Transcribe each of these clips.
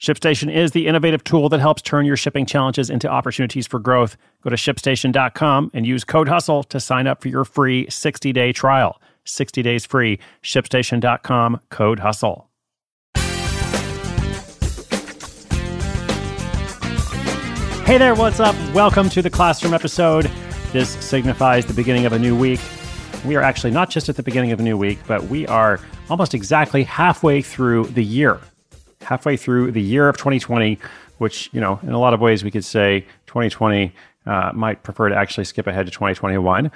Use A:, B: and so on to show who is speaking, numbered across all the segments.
A: ShipStation is the innovative tool that helps turn your shipping challenges into opportunities for growth. Go to shipstation.com and use code HUSTLE to sign up for your free 60 day trial. 60 days free. ShipStation.com, code HUSTLE. Hey there, what's up? Welcome to the Classroom episode. This signifies the beginning of a new week. We are actually not just at the beginning of a new week, but we are almost exactly halfway through the year halfway through the year of 2020, which, you know, in a lot of ways we could say 2020 uh, might prefer to actually skip ahead to 2021,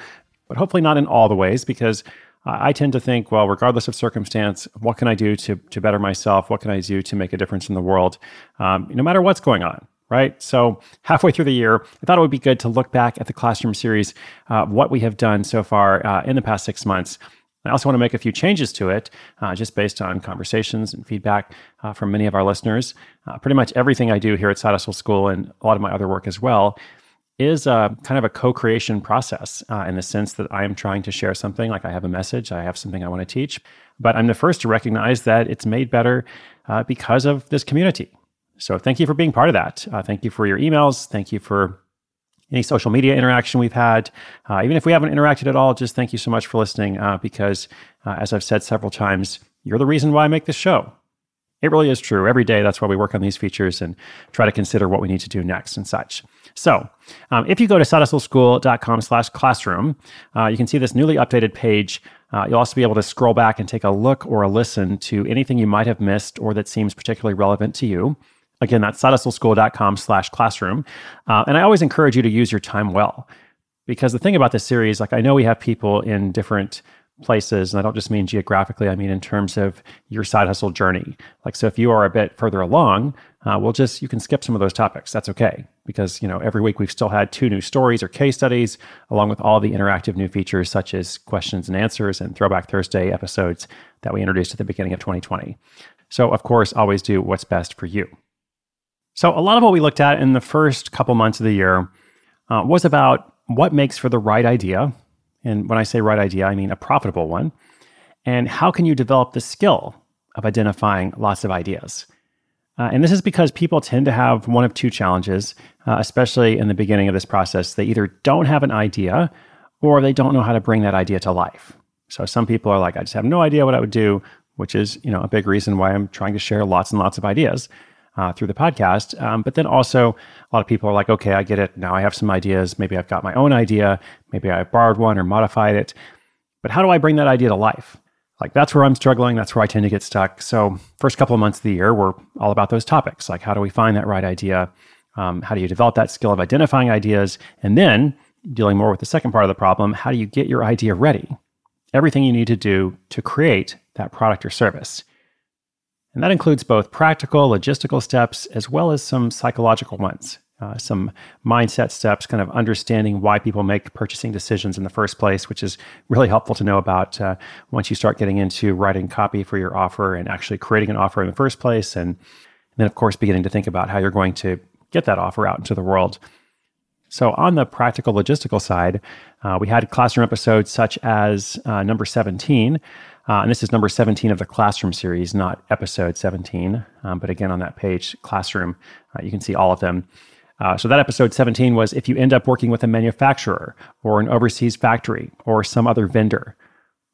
A: but hopefully not in all the ways because I tend to think, well, regardless of circumstance, what can I do to, to better myself? What can I do to make a difference in the world, um, no matter what's going on? Right. So, halfway through the year, I thought it would be good to look back at the classroom series, uh, what we have done so far uh, in the past six months, I also want to make a few changes to it, uh, just based on conversations and feedback uh, from many of our listeners. Uh, pretty much everything I do here at Side Hustle School and a lot of my other work as well is a, kind of a co-creation process uh, in the sense that I am trying to share something, like I have a message, I have something I want to teach, but I'm the first to recognize that it's made better uh, because of this community. So thank you for being part of that. Uh, thank you for your emails. Thank you for any social media interaction we've had. Uh, even if we haven't interacted at all, just thank you so much for listening uh, because, uh, as I've said several times, you're the reason why I make this show. It really is true. Every day, that's why we work on these features and try to consider what we need to do next and such. So, um, if you go to sidehustleschool.com slash classroom, uh, you can see this newly updated page. Uh, you'll also be able to scroll back and take a look or a listen to anything you might have missed or that seems particularly relevant to you. Again, that's sidehustleschool.com slash classroom. Uh, and I always encourage you to use your time well. Because the thing about this series, like I know we have people in different places, and I don't just mean geographically, I mean in terms of your side hustle journey. Like, so if you are a bit further along, uh, we'll just, you can skip some of those topics. That's okay. Because, you know, every week we've still had two new stories or case studies, along with all the interactive new features such as questions and answers and Throwback Thursday episodes that we introduced at the beginning of 2020. So, of course, always do what's best for you. So, a lot of what we looked at in the first couple months of the year uh, was about what makes for the right idea. And when I say right idea, I mean a profitable one. And how can you develop the skill of identifying lots of ideas? Uh, and this is because people tend to have one of two challenges, uh, especially in the beginning of this process. They either don't have an idea or they don't know how to bring that idea to life. So some people are like, I just have no idea what I would do, which is, you know, a big reason why I'm trying to share lots and lots of ideas uh, through the podcast. Um, but then also, a lot of people are like, okay, I get it. Now I have some ideas. Maybe I've got my own idea. Maybe I borrowed one or modified it. But how do I bring that idea to life? Like that's where I'm struggling. That's where I tend to get stuck. So, first couple of months of the year, we're all about those topics. Like, how do we find that right idea? Um, how do you develop that skill of identifying ideas? And then, dealing more with the second part of the problem, how do you get your idea ready? Everything you need to do to create that product or service. And that includes both practical, logistical steps, as well as some psychological ones, uh, some mindset steps, kind of understanding why people make purchasing decisions in the first place, which is really helpful to know about uh, once you start getting into writing copy for your offer and actually creating an offer in the first place. And, and then, of course, beginning to think about how you're going to get that offer out into the world. So, on the practical logistical side, uh, we had classroom episodes such as uh, number 17 uh, and this is number 17 of the Classroom series, not episode 17. Um, but again, on that page, Classroom, uh, you can see all of them. Uh, so that episode 17 was if you end up working with a manufacturer or an overseas factory or some other vendor,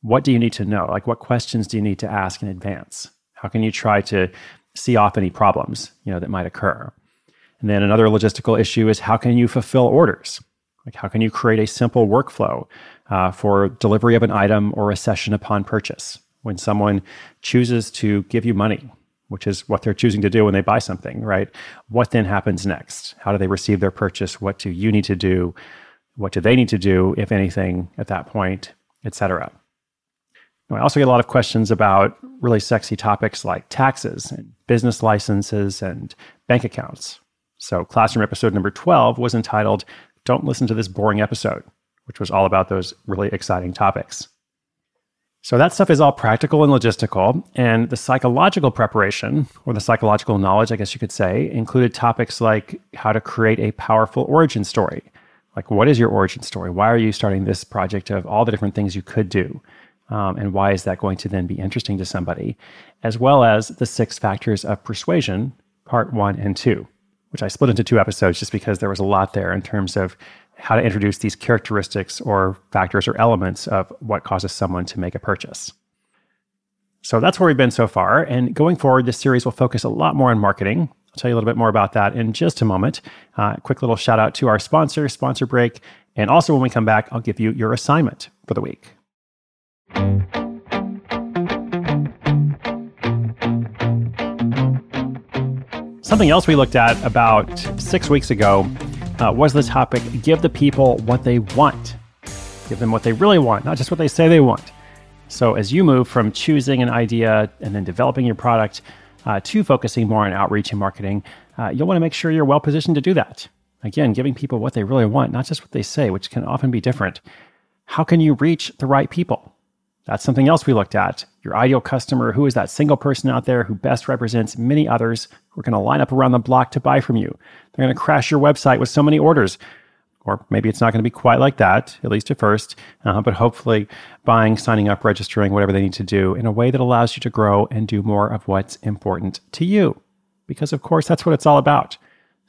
A: what do you need to know? Like, what questions do you need to ask in advance? How can you try to see off any problems you know that might occur? And then another logistical issue is how can you fulfill orders? Like, how can you create a simple workflow uh, for delivery of an item or a session upon purchase. When someone chooses to give you money, which is what they're choosing to do when they buy something, right? What then happens next? How do they receive their purchase? What do you need to do? What do they need to do, if anything, at that point, etc. I also get a lot of questions about really sexy topics like taxes and business licenses and bank accounts. So, classroom episode number 12 was entitled Don't Listen to This Boring Episode, which was all about those really exciting topics. So, that stuff is all practical and logistical. And the psychological preparation, or the psychological knowledge, I guess you could say, included topics like how to create a powerful origin story. Like, what is your origin story? Why are you starting this project of all the different things you could do? Um, and why is that going to then be interesting to somebody? As well as the six factors of persuasion, part one and two, which I split into two episodes just because there was a lot there in terms of how to introduce these characteristics or factors or elements of what causes someone to make a purchase. So that's where we've been so far. And going forward, this series will focus a lot more on marketing. I'll tell you a little bit more about that in just a moment. Uh, quick little shout out to our sponsor, Sponsor Break. And also, when we come back, I'll give you your assignment for the week. Something else we looked at about six weeks ago uh, was the topic give the people what they want. Give them what they really want, not just what they say they want. So, as you move from choosing an idea and then developing your product uh, to focusing more on outreach and marketing, uh, you'll want to make sure you're well positioned to do that. Again, giving people what they really want, not just what they say, which can often be different. How can you reach the right people? That's something else we looked at. Your ideal customer, who is that single person out there who best represents many others who are going to line up around the block to buy from you? They're going to crash your website with so many orders. Or maybe it's not going to be quite like that, at least at first, uh, but hopefully buying, signing up, registering, whatever they need to do in a way that allows you to grow and do more of what's important to you. Because, of course, that's what it's all about.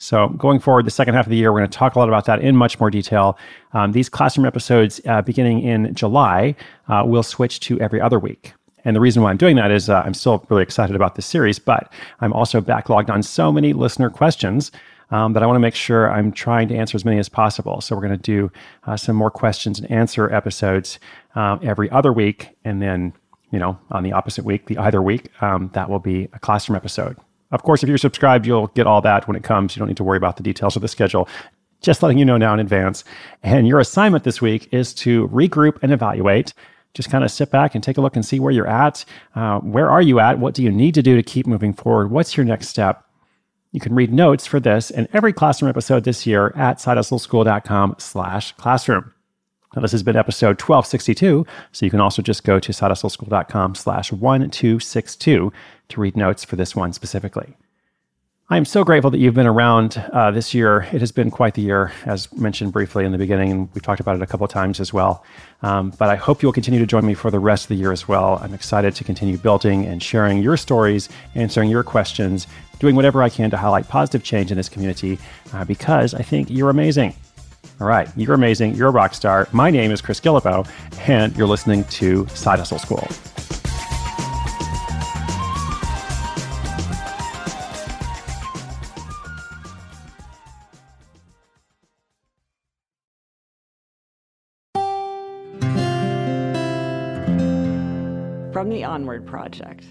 A: So, going forward, the second half of the year, we're going to talk a lot about that in much more detail. Um, these classroom episodes, uh, beginning in July, uh, will switch to every other week. And the reason why I'm doing that is uh, I'm still really excited about this series, but I'm also backlogged on so many listener questions um, that I want to make sure I'm trying to answer as many as possible. So, we're going to do uh, some more questions and answer episodes um, every other week. And then, you know, on the opposite week, the either week, um, that will be a classroom episode. Of course, if you're subscribed, you'll get all that when it comes. You don't need to worry about the details of the schedule. Just letting you know now in advance. And your assignment this week is to regroup and evaluate. Just kind of sit back and take a look and see where you're at. Uh, where are you at? What do you need to do to keep moving forward? What's your next step? You can read notes for this and every classroom episode this year at sidehustleschool.com slash classroom. Now, this has been episode 1262, so you can also just go to sidehustleschool.com slash 1262 to read notes for this one specifically. I am so grateful that you've been around uh, this year. It has been quite the year, as mentioned briefly in the beginning, and we've talked about it a couple of times as well. Um, but I hope you'll continue to join me for the rest of the year as well. I'm excited to continue building and sharing your stories, answering your questions, doing whatever I can to highlight positive change in this community uh, because I think you're amazing. All right, you're amazing. You're a rock star. My name is Chris Guillebeau, and you're listening to Side Hustle School.
B: from the Onward Project.